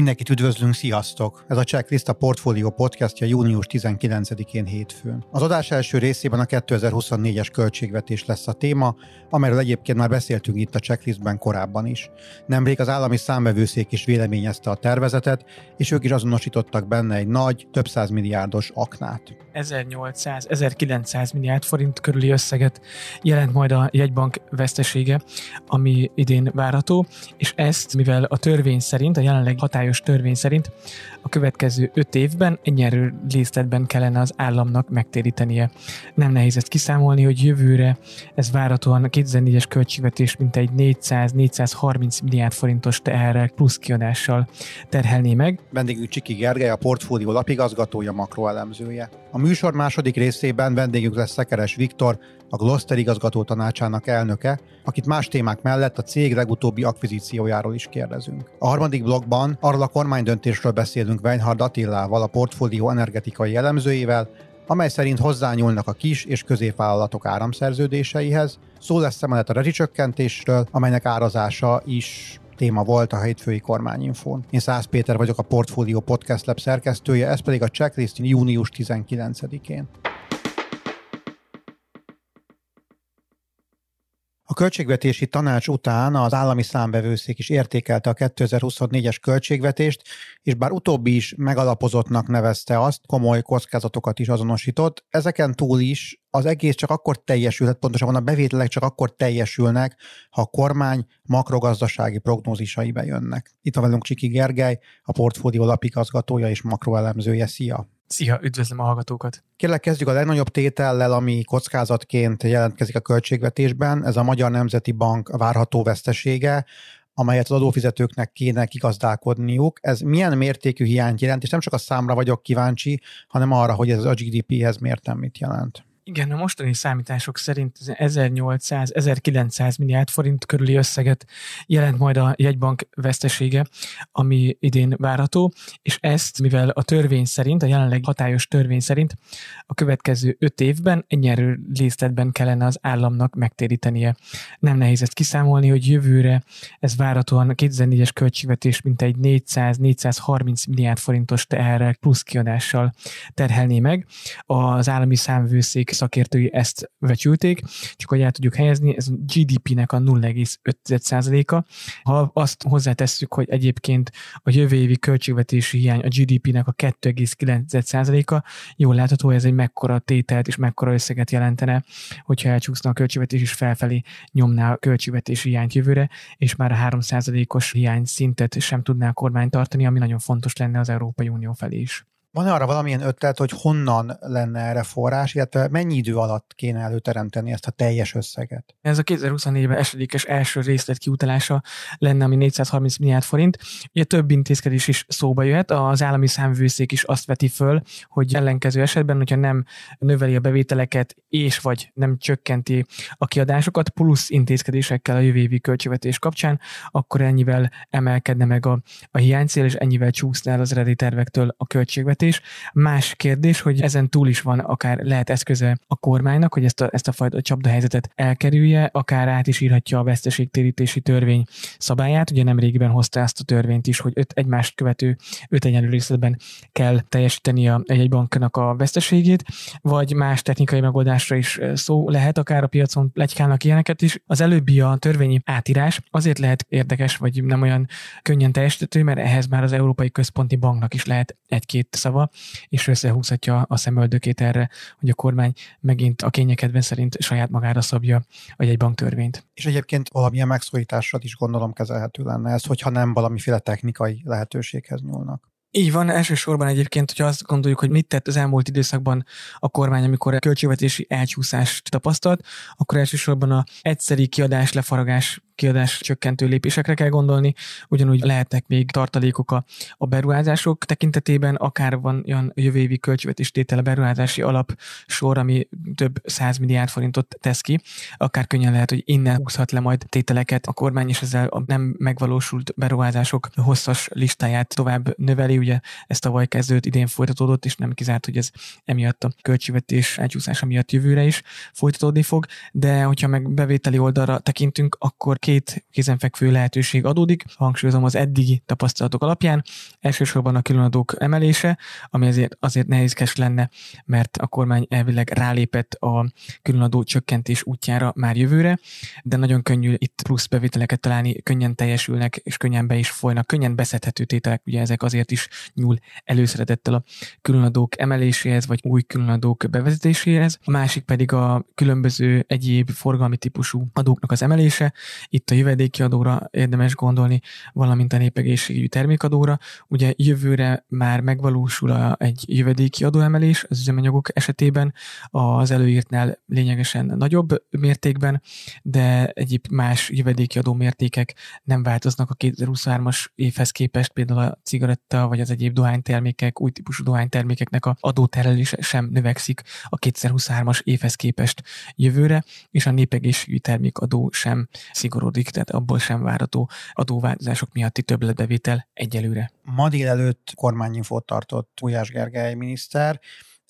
Mindenkit üdvözlünk, sziasztok! Ez a Checklist a Portfolio podcastja június 19-én hétfőn. Az adás első részében a 2024-es költségvetés lesz a téma, amelyről egyébként már beszéltünk itt a checklistben korábban is. Nemrég az állami számvevőszék is véleményezte a tervezetet, és ők is azonosítottak benne egy nagy, több milliárdos aknát. 1800-1900 milliárd forint körüli összeget jelent majd a jegybank vesztesége, ami idén várható, és ezt, mivel a törvény szerint, a jelenleg hatályos törvény szerint a következő öt évben egy részletben kellene az államnak megtérítenie. Nem nehéz ezt kiszámolni, hogy jövőre ez várhatóan a 2004-es költségvetés mintegy 400-430 milliárd forintos teherrel plusz kiadással terhelné meg. Vendégünk Csiki Gergely, a portfólió lapigazgatója, makroelemzője. A műsor második részében vendégünk lesz Szekeres Viktor, a Gloster igazgató tanácsának elnöke, akit más témák mellett a cég legutóbbi akvizíciójáról is kérdezünk. A harmadik blogban arról a kormánydöntésről beszélünk Weinhard Attillával, a portfólió energetikai elemzőjével, amely szerint hozzányúlnak a kis és középvállalatok áramszerződéseihez. Szó lesz emellett a rezsicsökkentésről, amelynek árazása is téma volt a hétfői kormányinfón. Én Szász Péter vagyok a Portfolio Podcast Lab szerkesztője, ez pedig a checklist június 19-én. A költségvetési tanács után az állami számbevőszék is értékelte a 2024-es költségvetést, és bár utóbbi is megalapozottnak nevezte azt, komoly kockázatokat is azonosított, ezeken túl is az egész csak akkor teljesülhet, pontosabban a bevételek csak akkor teljesülnek, ha a kormány makrogazdasági prognózisai bejönnek. Itt van velünk Csiki Gergely, a portfólió lapigazgatója és makroelemzője. Szia! Szia, üdvözlöm a hallgatókat! Kérlek, kezdjük a legnagyobb tétellel, ami kockázatként jelentkezik a költségvetésben. Ez a Magyar Nemzeti Bank várható vesztesége, amelyet az adófizetőknek kéne kigazdálkodniuk. Ez milyen mértékű hiányt jelent, és nem csak a számra vagyok kíváncsi, hanem arra, hogy ez a GDP-hez mértem mit jelent. Igen, a mostani számítások szerint 1800-1900 milliárd forint körüli összeget jelent majd a jegybank vesztesége, ami idén várható, és ezt, mivel a törvény szerint, a jelenleg hatályos törvény szerint a következő öt évben egy részletben kellene az államnak megtérítenie. Nem nehéz ezt kiszámolni, hogy jövőre ez várhatóan a 2004-es költségvetés mintegy 400-430 milliárd forintos teherrel plusz kiadással terhelné meg. Az állami számvőszék szakértői ezt vecsülték, csak hogy el tudjuk helyezni, ez a GDP-nek a 0,5%-a. Ha azt hozzátesszük, hogy egyébként a jövő évi költségvetési hiány a GDP-nek a 2,9%-a, jól látható, ez egy mekkora tételt és mekkora összeget jelentene, hogyha elcsúszna a költségvetés és felfelé nyomná a költségvetési hiányt jövőre, és már a 3%-os hiány szintet sem tudná a kormány tartani, ami nagyon fontos lenne az Európai Unió felé is. Van-e arra valamilyen ötlet, hogy honnan lenne erre forrás, illetve mennyi idő alatt kéne előteremteni ezt a teljes összeget? Ez a 2024-ben esedékes első részlet kiutalása lenne, ami 430 milliárd forint. Ugye több intézkedés is szóba jöhet. Az állami számvőszék is azt veti föl, hogy ellenkező esetben, hogyha nem növeli a bevételeket és vagy nem csökkenti a kiadásokat plusz intézkedésekkel a jövő évi költségvetés kapcsán, akkor ennyivel emelkedne meg a, a hiánycél, és ennyivel csúszna el az eredeti tervektől a költségvetés költségvetés. Más kérdés, hogy ezen túl is van akár lehet eszköze a kormánynak, hogy ezt a, ezt a fajta csapdahelyzetet elkerülje, akár át is írhatja a veszteségtérítési törvény szabályát. Ugye nem régiben hozta ezt a törvényt is, hogy öt egymást követő öt egyenlő részletben kell teljesíteni a, egy, banknak a veszteségét, vagy más technikai megoldásra is szó lehet, akár a piacon legykálnak ilyeneket is. Az előbbi a törvényi átírás azért lehet érdekes, vagy nem olyan könnyen teljesíthető, mert ehhez már az Európai Központi Banknak is lehet egy-két szava, és összehúzhatja a szemöldökét erre, hogy a kormány megint a kényekedven szerint saját magára szabja egy banktörvényt. És egyébként valamilyen megszorítással is gondolom kezelhető lenne ez, hogyha nem valamiféle technikai lehetőséghez nyúlnak. Így van, elsősorban egyébként, hogyha azt gondoljuk, hogy mit tett az elmúlt időszakban a kormány, amikor a költségvetési elcsúszást tapasztalt, akkor elsősorban a egyszeri kiadás lefaragás kiadás csökkentő lépésekre kell gondolni, ugyanúgy lehetnek még tartalékok a, a beruházások tekintetében, akár van olyan jövő évi költségvetés tétele beruházási alap sor, ami több száz milliárd forintot tesz ki, akár könnyen lehet, hogy innen húzhat le majd tételeket a kormány, és ezzel a nem megvalósult beruházások hosszas listáját tovább növeli, ugye ez tavaly kezdődött, idén folytatódott, és nem kizárt, hogy ez emiatt a költségvetés elcsúszása miatt jövőre is folytatódni fog, de hogyha meg bevételi oldalra tekintünk, akkor két kézenfekvő lehetőség adódik, hangsúlyozom az eddigi tapasztalatok alapján, elsősorban a különadók emelése, ami azért, azért nehézkes lenne, mert a kormány elvileg rálépett a különadó csökkentés útjára már jövőre, de nagyon könnyű itt plusz bevételeket találni, könnyen teljesülnek, és könnyen be is folynak, könnyen beszedhető tételek, ugye ezek azért is nyúl előszeretettel a különadók emeléséhez, vagy új különadók bevezetéséhez. A másik pedig a különböző egyéb forgalmi típusú adóknak az emelése. Itt a jövedéki adóra érdemes gondolni, valamint a népegészségügyi termékadóra. Ugye jövőre már megvalósul a, egy jövedéki adóemelés az üzemanyagok esetében, az előírtnál lényegesen nagyobb mértékben, de egyéb más jövedéki adó mértékek nem változnak a 2023-as évhez képest, például a cigaretta vagy az egyéb dohánytermékek, új típusú dohánytermékeknek a adóterhelése sem növekszik a 2023-as évhez képest jövőre, és a népegészségügyi termékadó sem szigorodik, tehát abból sem várható adóváltozások miatti többletbevétel egyelőre. Ma délelőtt kormányinfót tartott Ujás Gergely miniszter,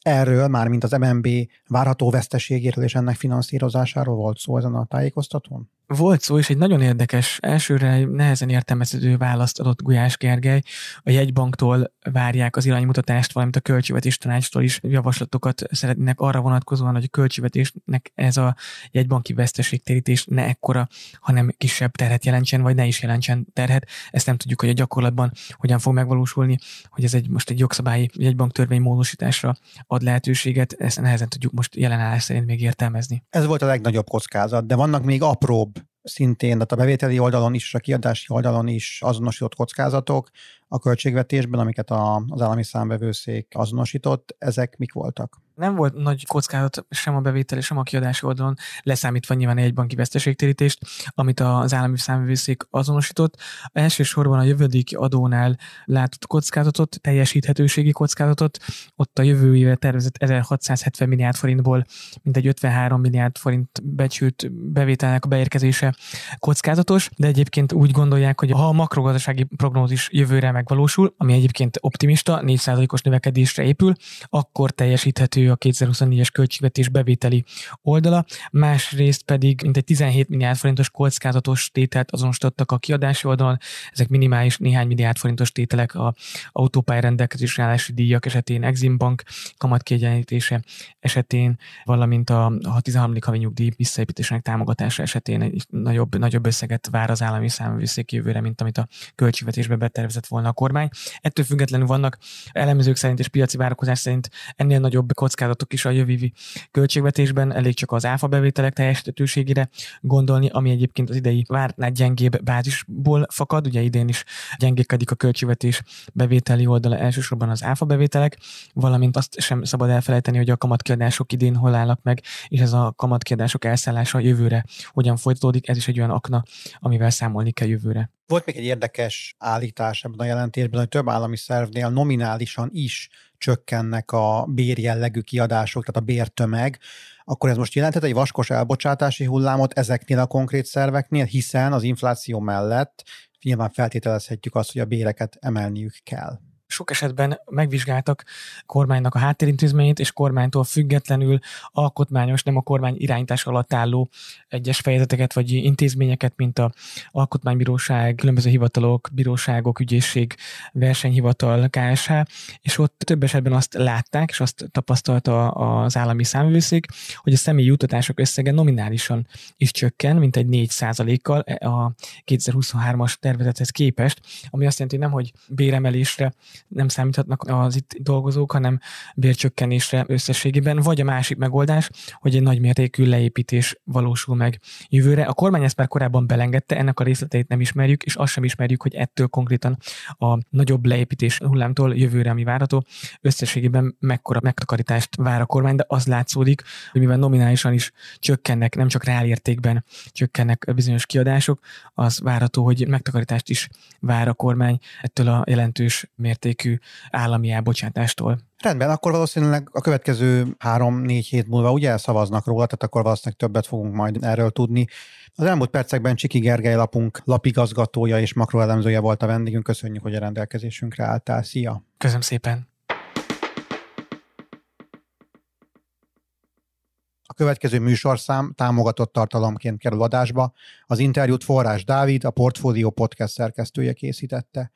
Erről, már mint az MNB várható veszteségéről és ennek finanszírozásáról volt szó ezen a tájékoztatón? Volt szó, és egy nagyon érdekes, elsőre nehezen értelmezhető választ adott Gulyás Gergely. A jegybanktól várják az iránymutatást, valamint a költségvetés tanácstól is javaslatokat szeretnének arra vonatkozóan, hogy a költségvetésnek ez a jegybanki veszteségtérítés ne ekkora, hanem kisebb terhet jelentsen, vagy ne is jelentsen terhet. Ezt nem tudjuk, hogy a gyakorlatban hogyan fog megvalósulni, hogy ez egy most egy jogszabályi jegybanktörvény módosításra ad lehetőséget, ezt nehezen tudjuk most jelenállás szerint még értelmezni. Ez volt a legnagyobb kockázat, de vannak még apróbb szintén, tehát a bevételi oldalon is, és a kiadási oldalon is azonosított kockázatok a költségvetésben, amiket az állami számbevőszék azonosított, ezek mik voltak? nem volt nagy kockázat sem a bevételi, sem a kiadási oldalon, leszámítva nyilván egy banki veszteségtérítést, amit az állami számvevőszék azonosított. Elsősorban a jövődéki adónál látott kockázatot, teljesíthetőségi kockázatot, ott a jövő éve tervezett 1670 milliárd forintból mintegy 53 milliárd forint becsült bevételnek a beérkezése kockázatos, de egyébként úgy gondolják, hogy ha a makrogazdasági prognózis jövőre megvalósul, ami egyébként optimista, 4%-os növekedésre épül, akkor teljesíthető a 2024-es költségvetés bevételi oldala, másrészt pedig mintegy 17 milliárd forintos kockázatos tételt azonosítottak a kiadási oldalon, ezek minimális néhány milliárd forintos tételek a autópálya rendelkezésre állási díjak esetén, Exim Bank kamatkiegyenlítése esetén, valamint a, a 13. havi nyugdíj visszaépítésének támogatása esetén egy nagyobb, nagyobb összeget vár az állami számvevőszék jövőre, mint amit a költségvetésbe betervezett volna a kormány. Ettől függetlenül vannak elemzők szerint és piaci várakozás szerint ennél nagyobb kockázat kockázatok is a jövővi költségvetésben, elég csak az áfa bevételek teljesítőségére gondolni, ami egyébként az idei vártnál gyengébb bázisból fakad, ugye idén is gyengékedik a költségvetés bevételi oldala elsősorban az áfa bevételek, valamint azt sem szabad elfelejteni, hogy a kamatkiadások idén hol állnak meg, és ez a kamatkiadások elszállása jövőre hogyan folytatódik, ez is egy olyan akna, amivel számolni kell jövőre. Volt még egy érdekes állítás ebben a jelentésben, hogy több állami szervnél nominálisan is csökkennek a bérjellegű kiadások, tehát a bértömeg, akkor ez most jelenthet egy vaskos elbocsátási hullámot ezeknél a konkrét szerveknél, hiszen az infláció mellett nyilván feltételezhetjük azt, hogy a béreket emelniük kell sok esetben megvizsgáltak kormánynak a háttérintézményét, és kormánytól függetlenül alkotmányos, nem a kormány irányítás alatt álló egyes fejezeteket vagy intézményeket, mint a alkotmánybíróság, különböző hivatalok, bíróságok, ügyészség, versenyhivatal, KSH, és ott több esetben azt látták, és azt tapasztalta az állami számvőszék, hogy a személyi jutatások összege nominálisan is csökken, mint egy 4 kal a 2023-as tervezethez képest, ami azt jelenti, nem, hogy béremelésre nem számíthatnak az itt dolgozók, hanem bércsökkenésre összességében, vagy a másik megoldás, hogy egy nagymértékű leépítés valósul meg jövőre. A kormány ezt már korábban belengedte, ennek a részleteit nem ismerjük, és azt sem ismerjük, hogy ettől konkrétan a nagyobb leépítés hullámtól jövőre, ami várható, összességében mekkora megtakarítást vár a kormány, de az látszódik, hogy mivel nominálisan is csökkennek, nem csak reálértékben csökkennek bizonyos kiadások, az várható, hogy megtakarítást is vár a kormány ettől a jelentős mértékű mértékű állami elbocsátástól. Rendben, akkor valószínűleg a következő három-négy hét múlva ugye szavaznak róla, tehát akkor valószínűleg többet fogunk majd erről tudni. Az elmúlt percekben Csiki Gergely lapunk lapigazgatója és makroelemzője volt a vendégünk. Köszönjük, hogy a rendelkezésünkre álltál. Szia! Köszönöm szépen! A következő műsorszám támogatott tartalomként kerül adásba. Az interjút Forrás Dávid, a Portfolio Podcast szerkesztője készítette.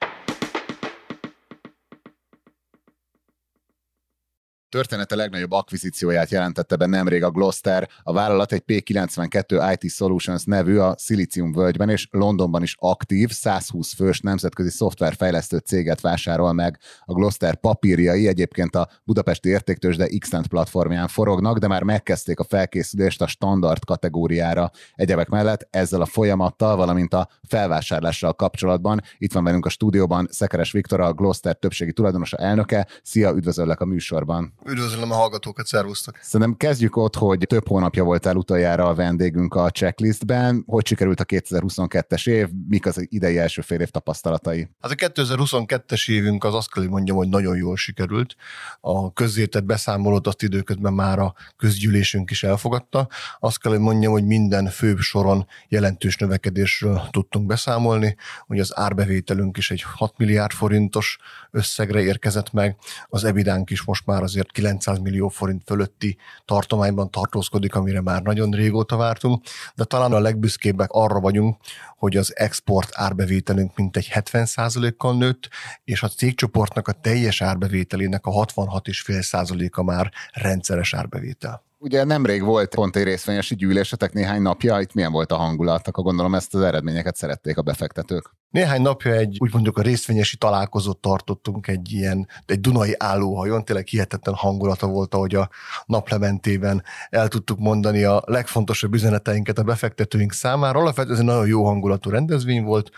Története legnagyobb akvizícióját jelentette be nemrég a Gloster. A vállalat egy P92 IT Solutions nevű a Silicium völgyben és Londonban is aktív, 120 fős nemzetközi szoftverfejlesztő céget vásárol meg. A Gloster papírjai egyébként a budapesti értéktős, de Xtent platformján forognak, de már megkezdték a felkészülést a standard kategóriára. Egyebek mellett ezzel a folyamattal, valamint a felvásárlással kapcsolatban itt van velünk a stúdióban Szekeres Viktor, a Gloster többségi tulajdonosa elnöke. Szia, üdvözöllek a műsorban! Üdvözlöm a hallgatókat, szervusztok! Szerintem kezdjük ott, hogy több hónapja voltál utoljára a vendégünk a checklistben. Hogy sikerült a 2022-es év, mik az idei első fél év tapasztalatai? Hát a 2022-es évünk az azt kell, hogy mondjam, hogy nagyon jól sikerült. A közzétett beszámolót azt időközben már a közgyűlésünk is elfogadta. Azt kell, hogy mondjam, hogy minden főbb soron jelentős növekedésről tudtunk beszámolni, hogy az árbevételünk is egy 6 milliárd forintos összegre érkezett meg, az ebidánk is most már azért 900 millió forint fölötti tartományban tartózkodik, amire már nagyon régóta vártunk, de talán a legbüszkébbek arra vagyunk, hogy az export árbevételünk mintegy 70%-kal nőtt, és a cégcsoportnak a teljes árbevételének a 66,5%-a már rendszeres árbevétel. Ugye nemrég volt pont egy részvényesi gyűlésetek néhány napja, itt milyen volt a hangulat? Akkor gondolom ezt az eredményeket szerették a befektetők. Néhány napja egy, úgy mondjuk a részvényesi találkozót tartottunk egy ilyen, egy Dunai állóhajon, tényleg hihetetlen hangulata volt, ahogy a naplementében el tudtuk mondani a legfontosabb üzeneteinket a befektetőink számára. Alapvetően ez egy nagyon jó hangulatú rendezvény volt,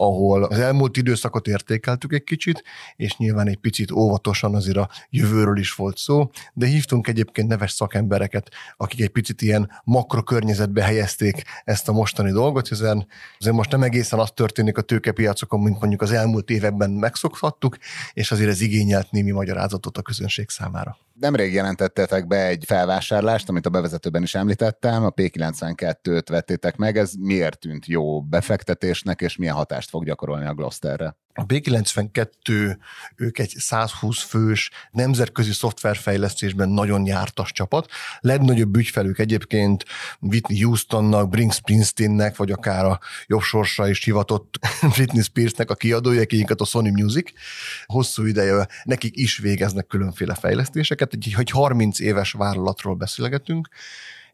ahol az elmúlt időszakot értékeltük egy kicsit, és nyilván egy picit óvatosan azért a jövőről is volt szó, de hívtunk egyébként neves szakembereket, akik egy picit ilyen makrokörnyezetbe helyezték ezt a mostani dolgot, hiszen azért most nem egészen az történik a tőkepiacokon, mint mondjuk az elmúlt években megszokhattuk, és azért ez igényelt némi magyarázatot a közönség számára. Nemrég jelentettetek be egy felvásárlást, amit a bevezetőben is említettem, a P92-t vettétek meg, ez miért tűnt jó befektetésnek, és milyen hatást fog gyakorolni a Glosterre? A B92, ők egy 120 fős nemzetközi szoftverfejlesztésben nagyon jártas csapat. Legnagyobb ügyfelük egyébként Whitney Houstonnak, Bring Springsteennek, vagy akár a jobb sorsra is hivatott Britney Spearsnek a kiadója, a Sony Music. Hosszú ideje nekik is végeznek különféle fejlesztéseket, egy, hogy 30 éves vállalatról beszélgetünk,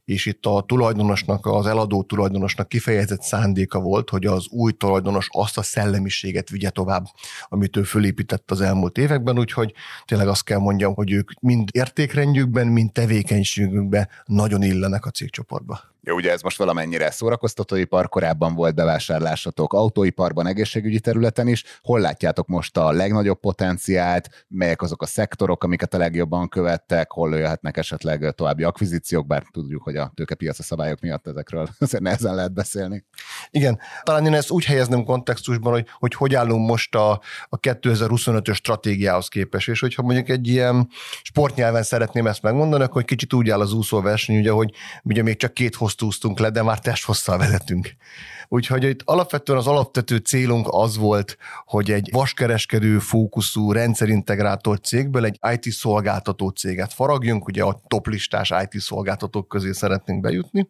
és itt a tulajdonosnak, az eladó tulajdonosnak kifejezett szándéka volt, hogy az új tulajdonos azt a szellemiséget vigye tovább, amit ő fölépített az elmúlt években, úgyhogy tényleg azt kell mondjam, hogy ők mind értékrendjükben, mind tevékenységükben nagyon illenek a cégcsoportba. Jó, ugye ez most valamennyire szórakoztatóipar, korábban volt bevásárlásatok autóiparban, egészségügyi területen is. Hol látjátok most a legnagyobb potenciált, melyek azok a szektorok, amiket a legjobban követtek, hol jöhetnek esetleg további akvizíciók, bár tudjuk, hogy a tőkepiaci szabályok miatt ezekről azért nehezen lehet beszélni. Igen, talán én ezt úgy helyezném kontextusban, hogy hogy, hogy állunk most a, a 2025-ös stratégiához képest, és hogyha mondjuk egy ilyen sportnyelven szeretném ezt megmondani, akkor kicsit úgy áll az úszóverseny, ugye, hogy ugye még csak két úsztunk le, de már testhosszal vezetünk. Úgyhogy itt alapvetően az alapvető célunk az volt, hogy egy vaskereskedő fókuszú rendszerintegrátor cégből egy IT szolgáltató céget faragjunk, ugye a toplistás IT szolgáltatók közé szeretnénk bejutni,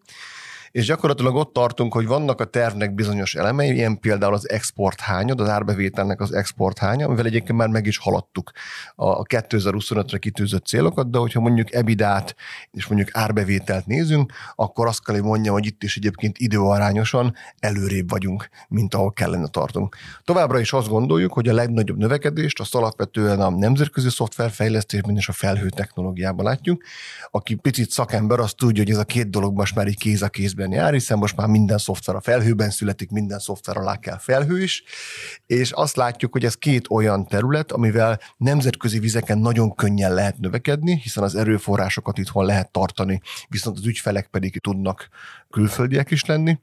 és gyakorlatilag ott tartunk, hogy vannak a tervnek bizonyos elemei, ilyen például az export hányad, az árbevételnek az export hánya, amivel egyébként már meg is haladtuk a 2025-re kitűzött célokat, de hogyha mondjuk ebidát és mondjuk árbevételt nézünk, akkor azt kell, hogy mondjam, hogy itt is egyébként időarányosan előrébb vagyunk, mint ahol kellene tartunk. Továbbra is azt gondoljuk, hogy a legnagyobb növekedést azt alapvetően a nemzetközi szoftverfejlesztésben és a felhő technológiában látjuk. Aki picit szakember, az tudja, hogy ez a két dolog most már így kéz a kézben felhőben jár, hiszen most már minden szoftver a felhőben születik, minden szoftver alá kell felhő is, és azt látjuk, hogy ez két olyan terület, amivel nemzetközi vizeken nagyon könnyen lehet növekedni, hiszen az erőforrásokat itthon lehet tartani, viszont az ügyfelek pedig tudnak külföldiek is lenni,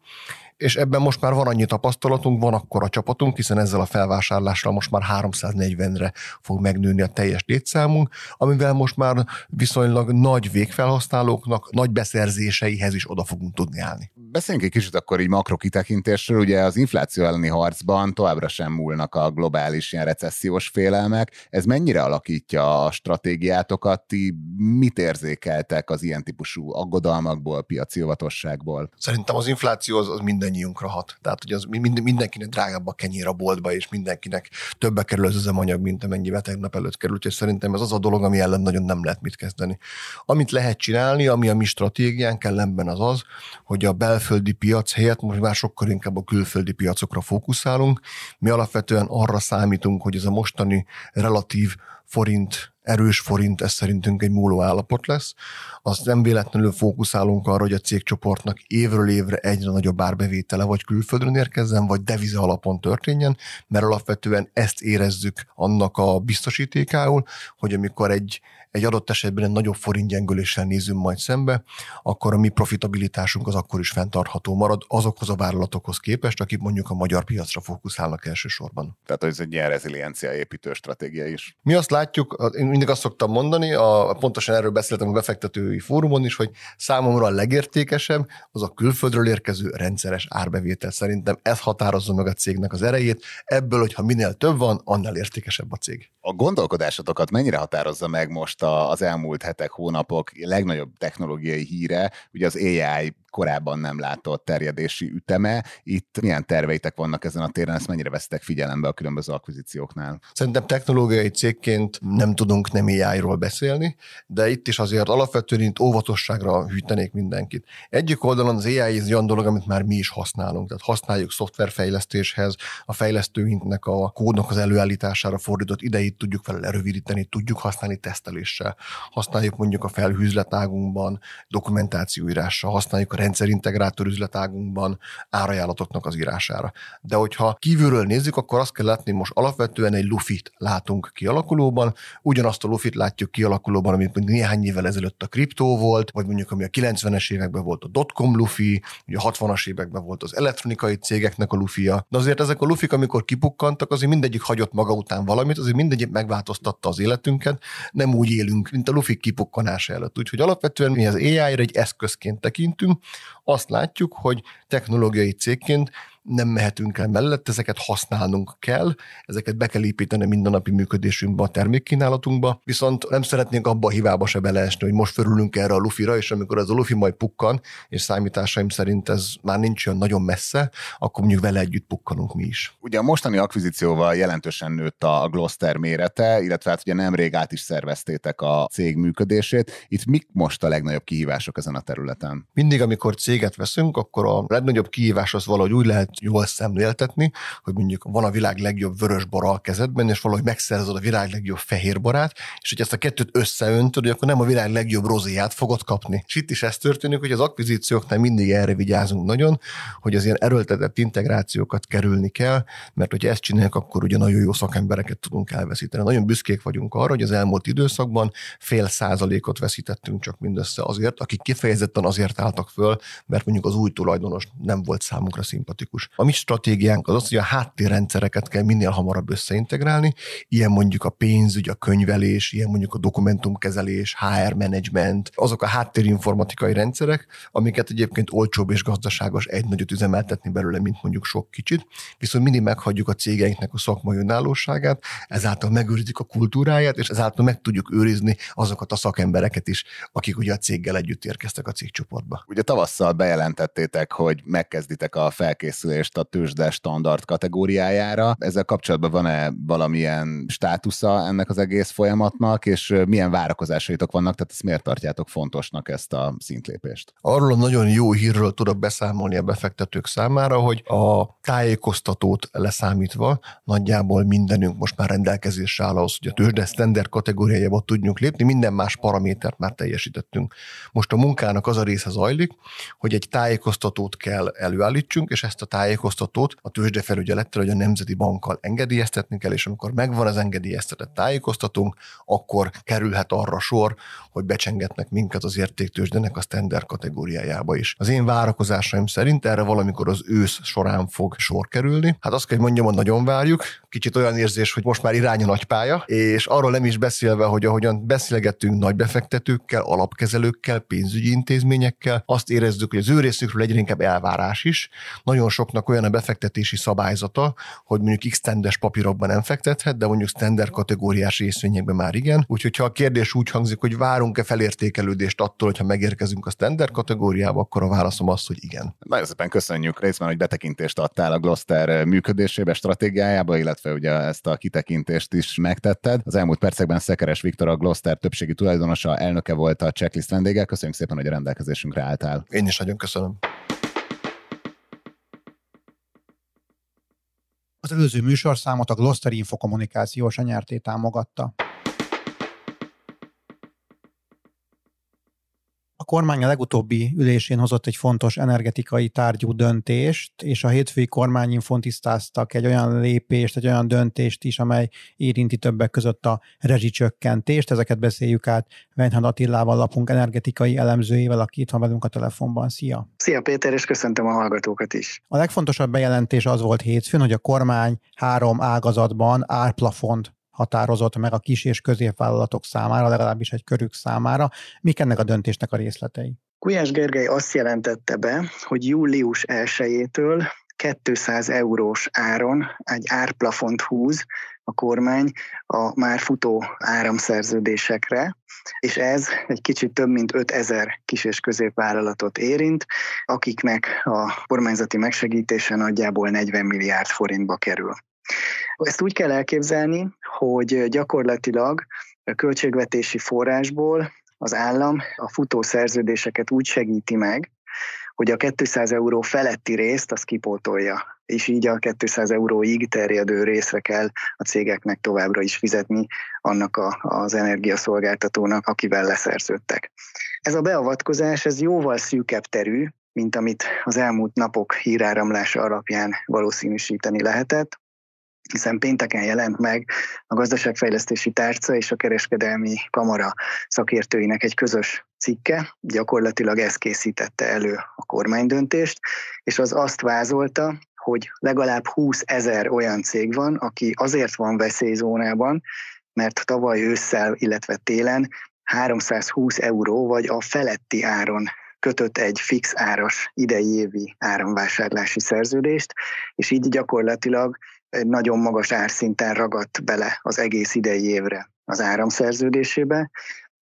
és ebben most már van annyi tapasztalatunk, van akkor a csapatunk, hiszen ezzel a felvásárlással most már 340-re fog megnőni a teljes létszámunk, amivel most már viszonylag nagy végfelhasználóknak, nagy beszerzéseihez is oda fogunk tudni állni. Beszéljünk egy kicsit akkor így makrokitekintésről. Ugye az infláció elleni harcban továbbra sem múlnak a globális ilyen recessziós félelmek. Ez mennyire alakítja a stratégiátokat? Ti mit érzékeltek az ilyen típusú aggodalmakból, piaci óvatosságból? Szerintem az infláció az, az mindannyiunkra hat. Tehát, hogy az mind, mindenkinek drágább a kenyér a boltba, és mindenkinek többe kerül az üzemanyag, mint amennyibe tegnap előtt került, és szerintem ez az a dolog, ami ellen nagyon nem lehet mit kezdeni. Amit lehet csinálni, ami a mi stratégiánk ellenben az az, hogy a belföldi piac helyett most már sokkal inkább a külföldi piacokra fókuszálunk. Mi alapvetően arra számítunk, hogy ez a mostani relatív forint, erős forint, ez szerintünk egy múló állapot lesz. Azt nem véletlenül fókuszálunk arra, hogy a cégcsoportnak évről évre egyre nagyobb árbevétele vagy külföldön érkezzen, vagy devize alapon történjen, mert alapvetően ezt érezzük annak a biztosítékául, hogy amikor egy egy adott esetben egy nagyobb forintgyengüléssel nézünk majd szembe, akkor a mi profitabilitásunk az akkor is fenntartható marad azokhoz a vállalatokhoz képest, akik mondjuk a magyar piacra fókuszálnak elsősorban. Tehát ez egy ilyen reziliencia építő stratégia is. Mi azt látjuk, én mindig azt szoktam mondani, a, pontosan erről beszéltem a befektetői fórumon is, hogy számomra a legértékesebb az a külföldről érkező rendszeres árbevétel. Szerintem ez határozza meg a cégnek az erejét. Ebből, hogyha minél több van, annál értékesebb a cég. A gondolkodásotokat mennyire határozza meg most az elmúlt hetek, hónapok legnagyobb technológiai híre, ugye az AI korábban nem látott terjedési üteme. Itt milyen terveitek vannak ezen a téren, ezt mennyire vesztek figyelembe a különböző akvizícióknál? Szerintem technológiai cégként nem tudunk nem AI-ról beszélni, de itt is azért alapvetően itt óvatosságra hűtenék mindenkit. Egyik oldalon az AI egy olyan dolog, amit már mi is használunk, tehát használjuk szoftverfejlesztéshez, a fejlesztőinknek a kódnak az előállítására fordított idejét tudjuk vele lerövidíteni, tudjuk használni teszteléssel. Használjuk mondjuk a felhűzletágunkban, dokumentációírásra, használjuk a rendszerintegrátor üzletágunkban árajánlatoknak az írására. De hogyha kívülről nézzük, akkor azt kell látni, most alapvetően egy lufit látunk kialakulóban, ugyanazt a lufit látjuk kialakulóban, amit mondjuk néhány évvel ezelőtt a kriptó volt, vagy mondjuk ami a 90-es években volt a dotcom lufi, ugye a 60-as években volt az elektronikai cégeknek a lufia. De azért ezek a lufik, amikor kipukkantak, azért mindegyik hagyott maga után valamit, azért mindegyik megváltoztatta az életünket, nem úgy élünk, mint a lufik kipukkanása előtt. Úgyhogy alapvetően mi az AI-ra egy eszközként tekintünk, azt látjuk, hogy technológiai cégként nem mehetünk el mellett, ezeket használnunk kell, ezeket be kell építeni mindennapi működésünkbe, a termékkínálatunkba, viszont nem szeretnénk abba a hibába se beleesni, hogy most förülünk erre a lufira, és amikor ez a lufi majd pukkan, és számításaim szerint ez már nincs olyan nagyon messze, akkor mondjuk vele együtt pukkanunk mi is. Ugye a mostani akvizícióval jelentősen nőtt a Gloster mérete, illetve hát ugye nemrég át is szerveztétek a cég működését. Itt mik most a legnagyobb kihívások ezen a területen? Mindig, amikor céget veszünk, akkor a legnagyobb kihívás az valahogy úgy lehet jól szemléltetni, hogy mondjuk van a világ legjobb vörös bora a kezedben, és valahogy megszerzed a világ legjobb fehér barát, és hogy ezt a kettőt összeöntöd, akkor nem a világ legjobb rozéját fogod kapni. És itt is ez történik, hogy az akvizícióknál mindig erre vigyázunk nagyon, hogy az ilyen erőltetett integrációkat kerülni kell, mert hogyha ezt csináljuk, akkor ugye nagyon jó szakembereket tudunk elveszíteni. Nagyon büszkék vagyunk arra, hogy az elmúlt időszakban fél százalékot veszítettünk csak mindössze azért, akik kifejezetten azért álltak föl, mert mondjuk az új tulajdonos nem volt számunkra szimpatikus. A mi stratégiánk az az, hogy a háttérrendszereket kell minél hamarabb összeintegrálni, ilyen mondjuk a pénzügy, a könyvelés, ilyen mondjuk a dokumentumkezelés, HR management, azok a háttérinformatikai rendszerek, amiket egyébként olcsóbb és gazdaságos egy nagyot üzemeltetni belőle, mint mondjuk sok kicsit, viszont mindig meghagyjuk a cégeinknek a szakmai önállóságát, ezáltal megőrizik a kultúráját, és ezáltal meg tudjuk őrizni azokat a szakembereket is, akik ugye a céggel együtt érkeztek a cégcsoportba. Ugye tavasszal bejelentettétek, hogy megkezditek a felkészülést a tőzsde standard kategóriájára. Ezzel kapcsolatban van-e valamilyen státusza ennek az egész folyamatnak, és milyen várakozásaitok vannak, tehát ezt miért tartjátok fontosnak ezt a szintlépést? Arról nagyon jó hírről tudok beszámolni a befektetők számára, hogy a tájékoztatót leszámítva nagyjából mindenünk most már rendelkezésre áll ahhoz, hogy a tőzsde standard kategóriájába tudjunk lépni, minden más paramétert már teljesítettünk. Most a munkának az a része zajlik, hogy egy tájékoztatót kell előállítsunk, és ezt a tájékoztatót a tőzsdefelügyelettel, hogy a Nemzeti Bankkal engedélyeztetni kell, és amikor megvan az engedélyeztetett tájékoztatunk, akkor kerülhet arra sor, hogy becsengetnek minket az értéktőzsdenek a standard kategóriájába is. Az én várakozásaim szerint erre valamikor az ősz során fog sor kerülni. Hát azt kell, hogy mondjam, hogy nagyon várjuk. Kicsit olyan érzés, hogy most már irány a nagypálya, és arról nem is beszélve, hogy ahogyan beszélgettünk nagy befektetőkkel, alapkezelőkkel, pénzügyi intézményekkel, azt érezzük, hogy az ő részükről egyre inkább elvárás is. Nagyon soknak olyan a befektetési szabályzata, hogy mondjuk x tendes papírokban nem fektethet, de mondjuk standard kategóriás részvényekben már igen. Úgyhogy ha a kérdés úgy hangzik, hogy várunk-e felértékelődést attól, hogyha megérkezünk a standard kategóriába, akkor a válaszom az, hogy igen. Nagyon szépen köszönjük részben, hogy betekintést adtál a Gloster működésébe, stratégiájába, illetve ugye ezt a kitekintést is megtetted. Az elmúlt percekben Szekeres Viktor a Gloster többségi tulajdonosa, elnöke volt a checklist vendége. Köszönjük szépen, hogy a rendelkezésünkre álltál. Én is nagyon köszönöm. Az előző műsorszámot a Gloster Infokommunikációs nyerté támogatta. Kormány a legutóbbi ülésén hozott egy fontos energetikai tárgyú döntést, és a hétfői kormányinfon tisztáztak egy olyan lépést, egy olyan döntést is, amely érinti többek között a rezsicsökkentést. Ezeket beszéljük át Weinhard Attilával, lapunk energetikai elemzőjével, aki itt van velünk a telefonban. Szia! Szia Péter, és köszöntöm a hallgatókat is. A legfontosabb bejelentés az volt hétfőn, hogy a kormány három ágazatban árplafont határozott meg a kis és középvállalatok számára, legalábbis egy körük számára. Mik ennek a döntésnek a részletei? Gulyás Gergely azt jelentette be, hogy július 1-től 200 eurós áron egy árplafont húz a kormány a már futó áramszerződésekre, és ez egy kicsit több mint 5000 kis- és középvállalatot érint, akiknek a kormányzati megsegítése nagyjából 40 milliárd forintba kerül. Ezt úgy kell elképzelni, hogy gyakorlatilag a költségvetési forrásból az állam a futó szerződéseket úgy segíti meg, hogy a 200 euró feletti részt az kipótolja, és így a 200 euróig terjedő részre kell a cégeknek továbbra is fizetni annak a, az energiaszolgáltatónak, akivel leszerződtek. Ez a beavatkozás, ez jóval szűkebb terű, mint amit az elmúlt napok híráramlása alapján valószínűsíteni lehetett hiszen pénteken jelent meg a gazdaságfejlesztési tárca és a kereskedelmi kamara szakértőinek egy közös cikke, gyakorlatilag ez készítette elő a kormánydöntést, és az azt vázolta, hogy legalább 20 ezer olyan cég van, aki azért van veszélyzónában, mert tavaly ősszel, illetve télen 320 euró vagy a feletti áron kötött egy fix áras idei évi áramvásárlási szerződést, és így gyakorlatilag egy nagyon magas árszinten ragadt bele az egész idei évre az áramszerződésébe,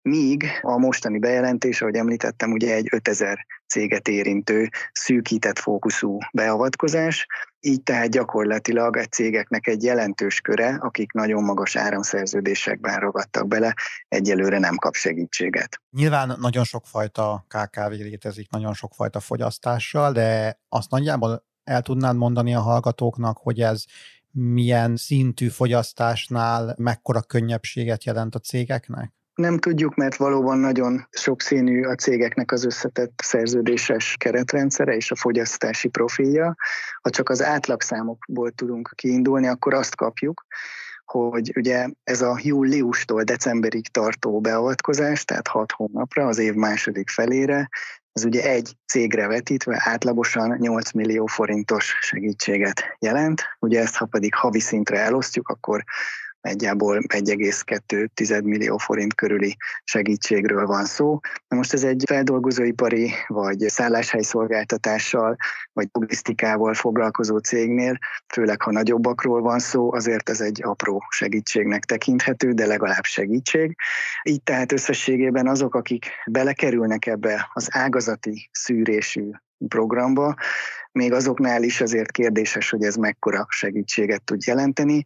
míg a mostani bejelentés, ahogy említettem, ugye egy 5000 céget érintő, szűkített fókuszú beavatkozás, így tehát gyakorlatilag egy cégeknek egy jelentős köre, akik nagyon magas áramszerződésekben ragadtak bele, egyelőre nem kap segítséget. Nyilván nagyon sokfajta KKV létezik, nagyon sokfajta fogyasztással, de azt nagyjából el tudnád mondani a hallgatóknak, hogy ez milyen szintű fogyasztásnál mekkora könnyebbséget jelent a cégeknek? Nem tudjuk, mert valóban nagyon sokszínű a cégeknek az összetett szerződéses keretrendszere és a fogyasztási profilja. Ha csak az átlagszámokból tudunk kiindulni, akkor azt kapjuk, hogy ugye ez a júliustól decemberig tartó beavatkozás, tehát hat hónapra, az év második felére ez ugye egy cégre vetítve átlagosan 8 millió forintos segítséget jelent. Ugye ezt, ha pedig havi szintre elosztjuk, akkor nagyjából 1,2 millió forint körüli segítségről van szó. Na most ez egy feldolgozóipari vagy szálláshelyszolgáltatással vagy logisztikával foglalkozó cégnél, főleg ha nagyobbakról van szó, azért ez egy apró segítségnek tekinthető, de legalább segítség. Így tehát összességében azok, akik belekerülnek ebbe az ágazati szűrésű programba, még azoknál is azért kérdéses, hogy ez mekkora segítséget tud jelenteni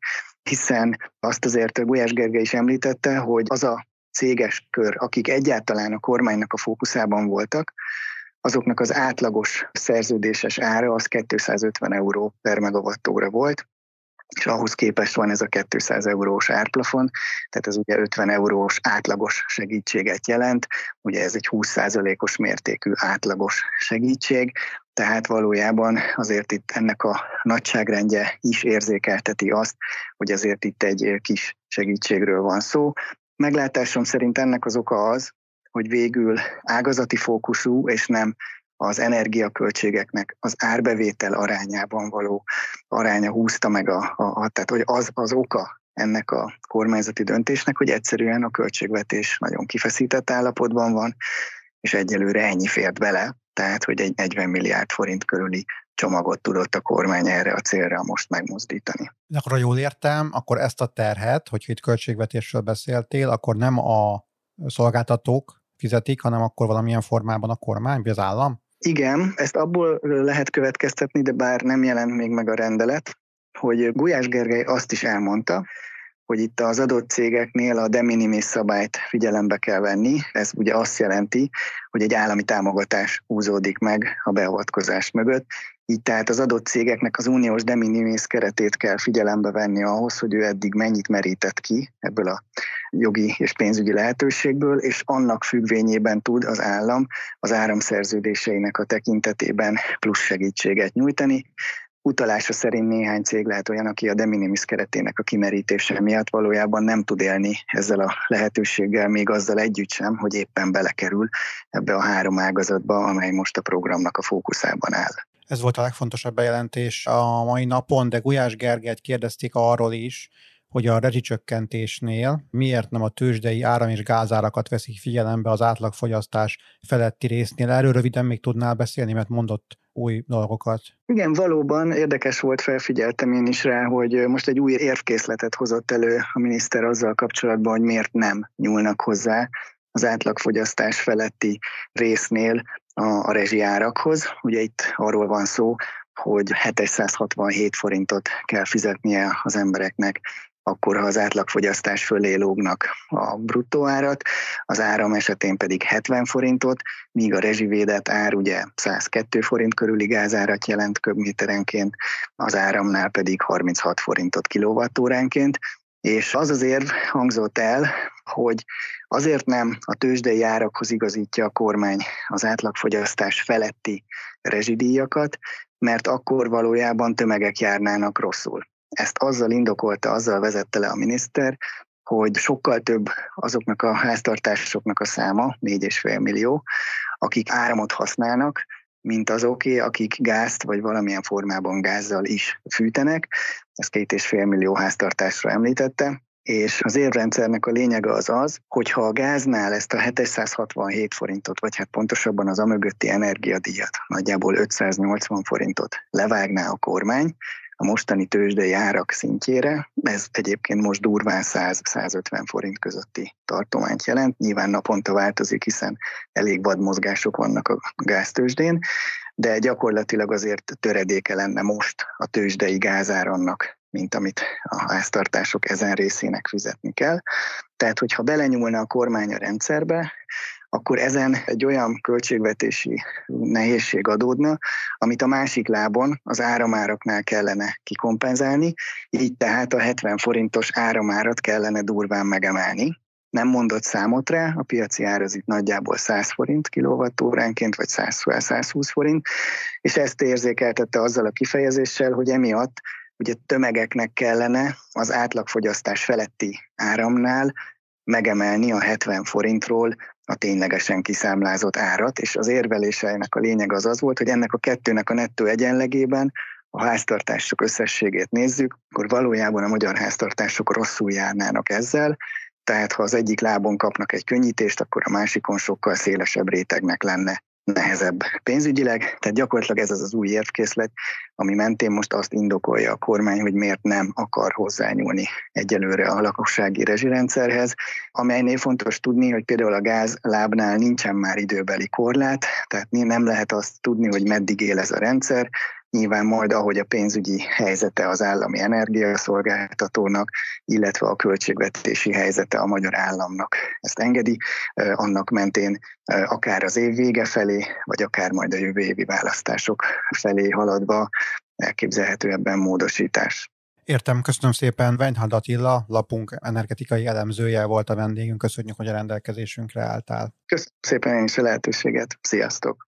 hiszen azt azért Gulyás Gergely is említette, hogy az a céges kör, akik egyáltalán a kormánynak a fókuszában voltak, azoknak az átlagos szerződéses ára az 250 euró per megawattóra volt, és ahhoz képest van ez a 200 eurós árplafon, tehát ez ugye 50 eurós átlagos segítséget jelent, ugye ez egy 20%-os mértékű átlagos segítség, tehát valójában azért itt ennek a nagyságrendje is érzékelteti azt, hogy azért itt egy kis segítségről van szó. Meglátásom szerint ennek az oka az, hogy végül ágazati fókuszú és nem az energiaköltségeknek az árbevétel arányában való aránya húzta meg a, a, a tehát hogy az az oka ennek a kormányzati döntésnek, hogy egyszerűen a költségvetés nagyon kifeszített állapotban van, és egyelőre ennyi fért bele, tehát hogy egy 40 milliárd forint körüli csomagot tudott a kormány erre a célra most megmozdítani. De akkor, ha jól értem, akkor ezt a terhet, hogyha itt költségvetésről beszéltél, akkor nem a szolgáltatók fizetik, hanem akkor valamilyen formában a kormány, vagy az állam? Igen, ezt abból lehet következtetni, de bár nem jelent még meg a rendelet, hogy Gulyás Gergely azt is elmondta, hogy itt az adott cégeknél a de minimis szabályt figyelembe kell venni. Ez ugye azt jelenti, hogy egy állami támogatás húzódik meg a beavatkozás mögött. Így tehát az adott cégeknek az uniós de minimis keretét kell figyelembe venni ahhoz, hogy ő eddig mennyit merített ki ebből a jogi és pénzügyi lehetőségből, és annak függvényében tud az állam az áramszerződéseinek a tekintetében plusz segítséget nyújtani. Utalása szerint néhány cég lehet olyan, aki a de minimis keretének a kimerítése miatt valójában nem tud élni ezzel a lehetőséggel, még azzal együtt sem, hogy éppen belekerül ebbe a három ágazatba, amely most a programnak a fókuszában áll. Ez volt a legfontosabb bejelentés a mai napon, de Gulyás Gergelyt kérdezték arról is, hogy a rezsicsökkentésnél miért nem a tőzsdei áram- és gázárakat veszik figyelembe az átlagfogyasztás feletti résznél. Erről röviden még tudnál beszélni, mert mondott új dolgokat. Igen, valóban érdekes volt, felfigyeltem én is rá, hogy most egy új érvkészletet hozott elő a miniszter azzal kapcsolatban, hogy miért nem nyúlnak hozzá az átlagfogyasztás feletti résznél a, a rezsiárakhoz. Ugye itt arról van szó, hogy 767 forintot kell fizetnie az embereknek akkor ha az átlagfogyasztás fölé lógnak a bruttó árat, az áram esetén pedig 70 forintot, míg a rezsivédett ár ugye 102 forint körüli gázárat jelent köbméterenként, az áramnál pedig 36 forintot kilovattóránként, és az az érv hangzott el, hogy azért nem a tőzsdei árakhoz igazítja a kormány az átlagfogyasztás feletti rezsidíjakat, mert akkor valójában tömegek járnának rosszul. Ezt azzal indokolta, azzal vezette le a miniszter, hogy sokkal több azoknak a háztartásoknak a száma, 4,5 millió, akik áramot használnak, mint azoké, akik gázt vagy valamilyen formában gázzal is fűtenek. Ez két és fél millió háztartásra említette. És az érrendszernek a lényege az az, hogy ha a gáznál ezt a 767 forintot, vagy hát pontosabban az amögötti energiadíjat, nagyjából 580 forintot levágná a kormány, a mostani tőzsdei árak szintjére. Ez egyébként most durván 100-150 forint közötti tartományt jelent. Nyilván naponta változik, hiszen elég vad mozgások vannak a gáztőzsdén, de gyakorlatilag azért töredéke lenne most a tőzsdei gázárannak, mint amit a háztartások ezen részének fizetni kell. Tehát, hogyha belenyúlna a kormány a rendszerbe, akkor ezen egy olyan költségvetési nehézség adódna, amit a másik lábon az áramáraknál kellene kikompenzálni, így tehát a 70 forintos áramárat kellene durván megemelni. Nem mondott számot rá, a piaci ár az itt nagyjából 100 forint kilovattóránként, vagy 100-120 forint, és ezt érzékeltette azzal a kifejezéssel, hogy emiatt ugye tömegeknek kellene az átlagfogyasztás feletti áramnál megemelni a 70 forintról a ténylegesen kiszámlázott árat, és az érveléseinek a lényeg az az volt, hogy ennek a kettőnek a nettó egyenlegében a háztartások összességét nézzük, akkor valójában a magyar háztartások rosszul járnának ezzel, tehát ha az egyik lábon kapnak egy könnyítést, akkor a másikon sokkal szélesebb rétegnek lenne nehezebb pénzügyileg, tehát gyakorlatilag ez az az új érvkészlet, ami mentén most azt indokolja a kormány, hogy miért nem akar hozzányúlni egyelőre a lakossági rezsirendszerhez, amelynél fontos tudni, hogy például a gázlábnál nincsen már időbeli korlát, tehát nem lehet azt tudni, hogy meddig él ez a rendszer, Nyilván majd, ahogy a pénzügyi helyzete az állami energiaszolgáltatónak, illetve a költségvetési helyzete a magyar államnak ezt engedi, annak mentén akár az év vége felé, vagy akár majd a jövő évi választások felé haladva elképzelhető ebben módosítás. Értem, köszönöm szépen. Weinhard Attila, lapunk energetikai elemzője volt a vendégünk. Köszönjük, hogy a rendelkezésünkre álltál. Köszönöm szépen én is a lehetőséget. Sziasztok!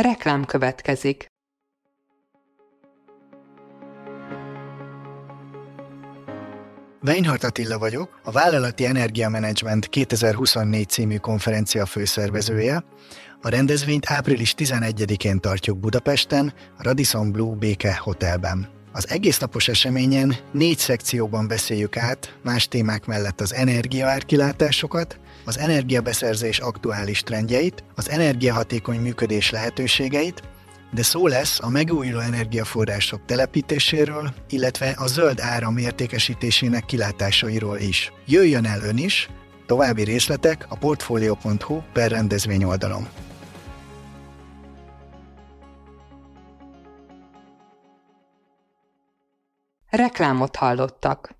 Reklám következik. Weinhardt Attila vagyok, a Vállalati Energiamenedzsment 2024 című konferencia főszervezője. A rendezvényt április 11-én tartjuk Budapesten, a Radisson Blue Béke Hotelben. Az egész napos eseményen négy szekcióban beszéljük át más témák mellett az energiaárkilátásokat, az energiabeszerzés aktuális trendjeit, az energiahatékony működés lehetőségeit, de szó lesz a megújuló energiaforrások telepítéséről, illetve a zöld áram értékesítésének kilátásairól is. Jöjjön el ön is, további részletek a portfolio.hu per rendezvény oldalon. Reklámot hallottak.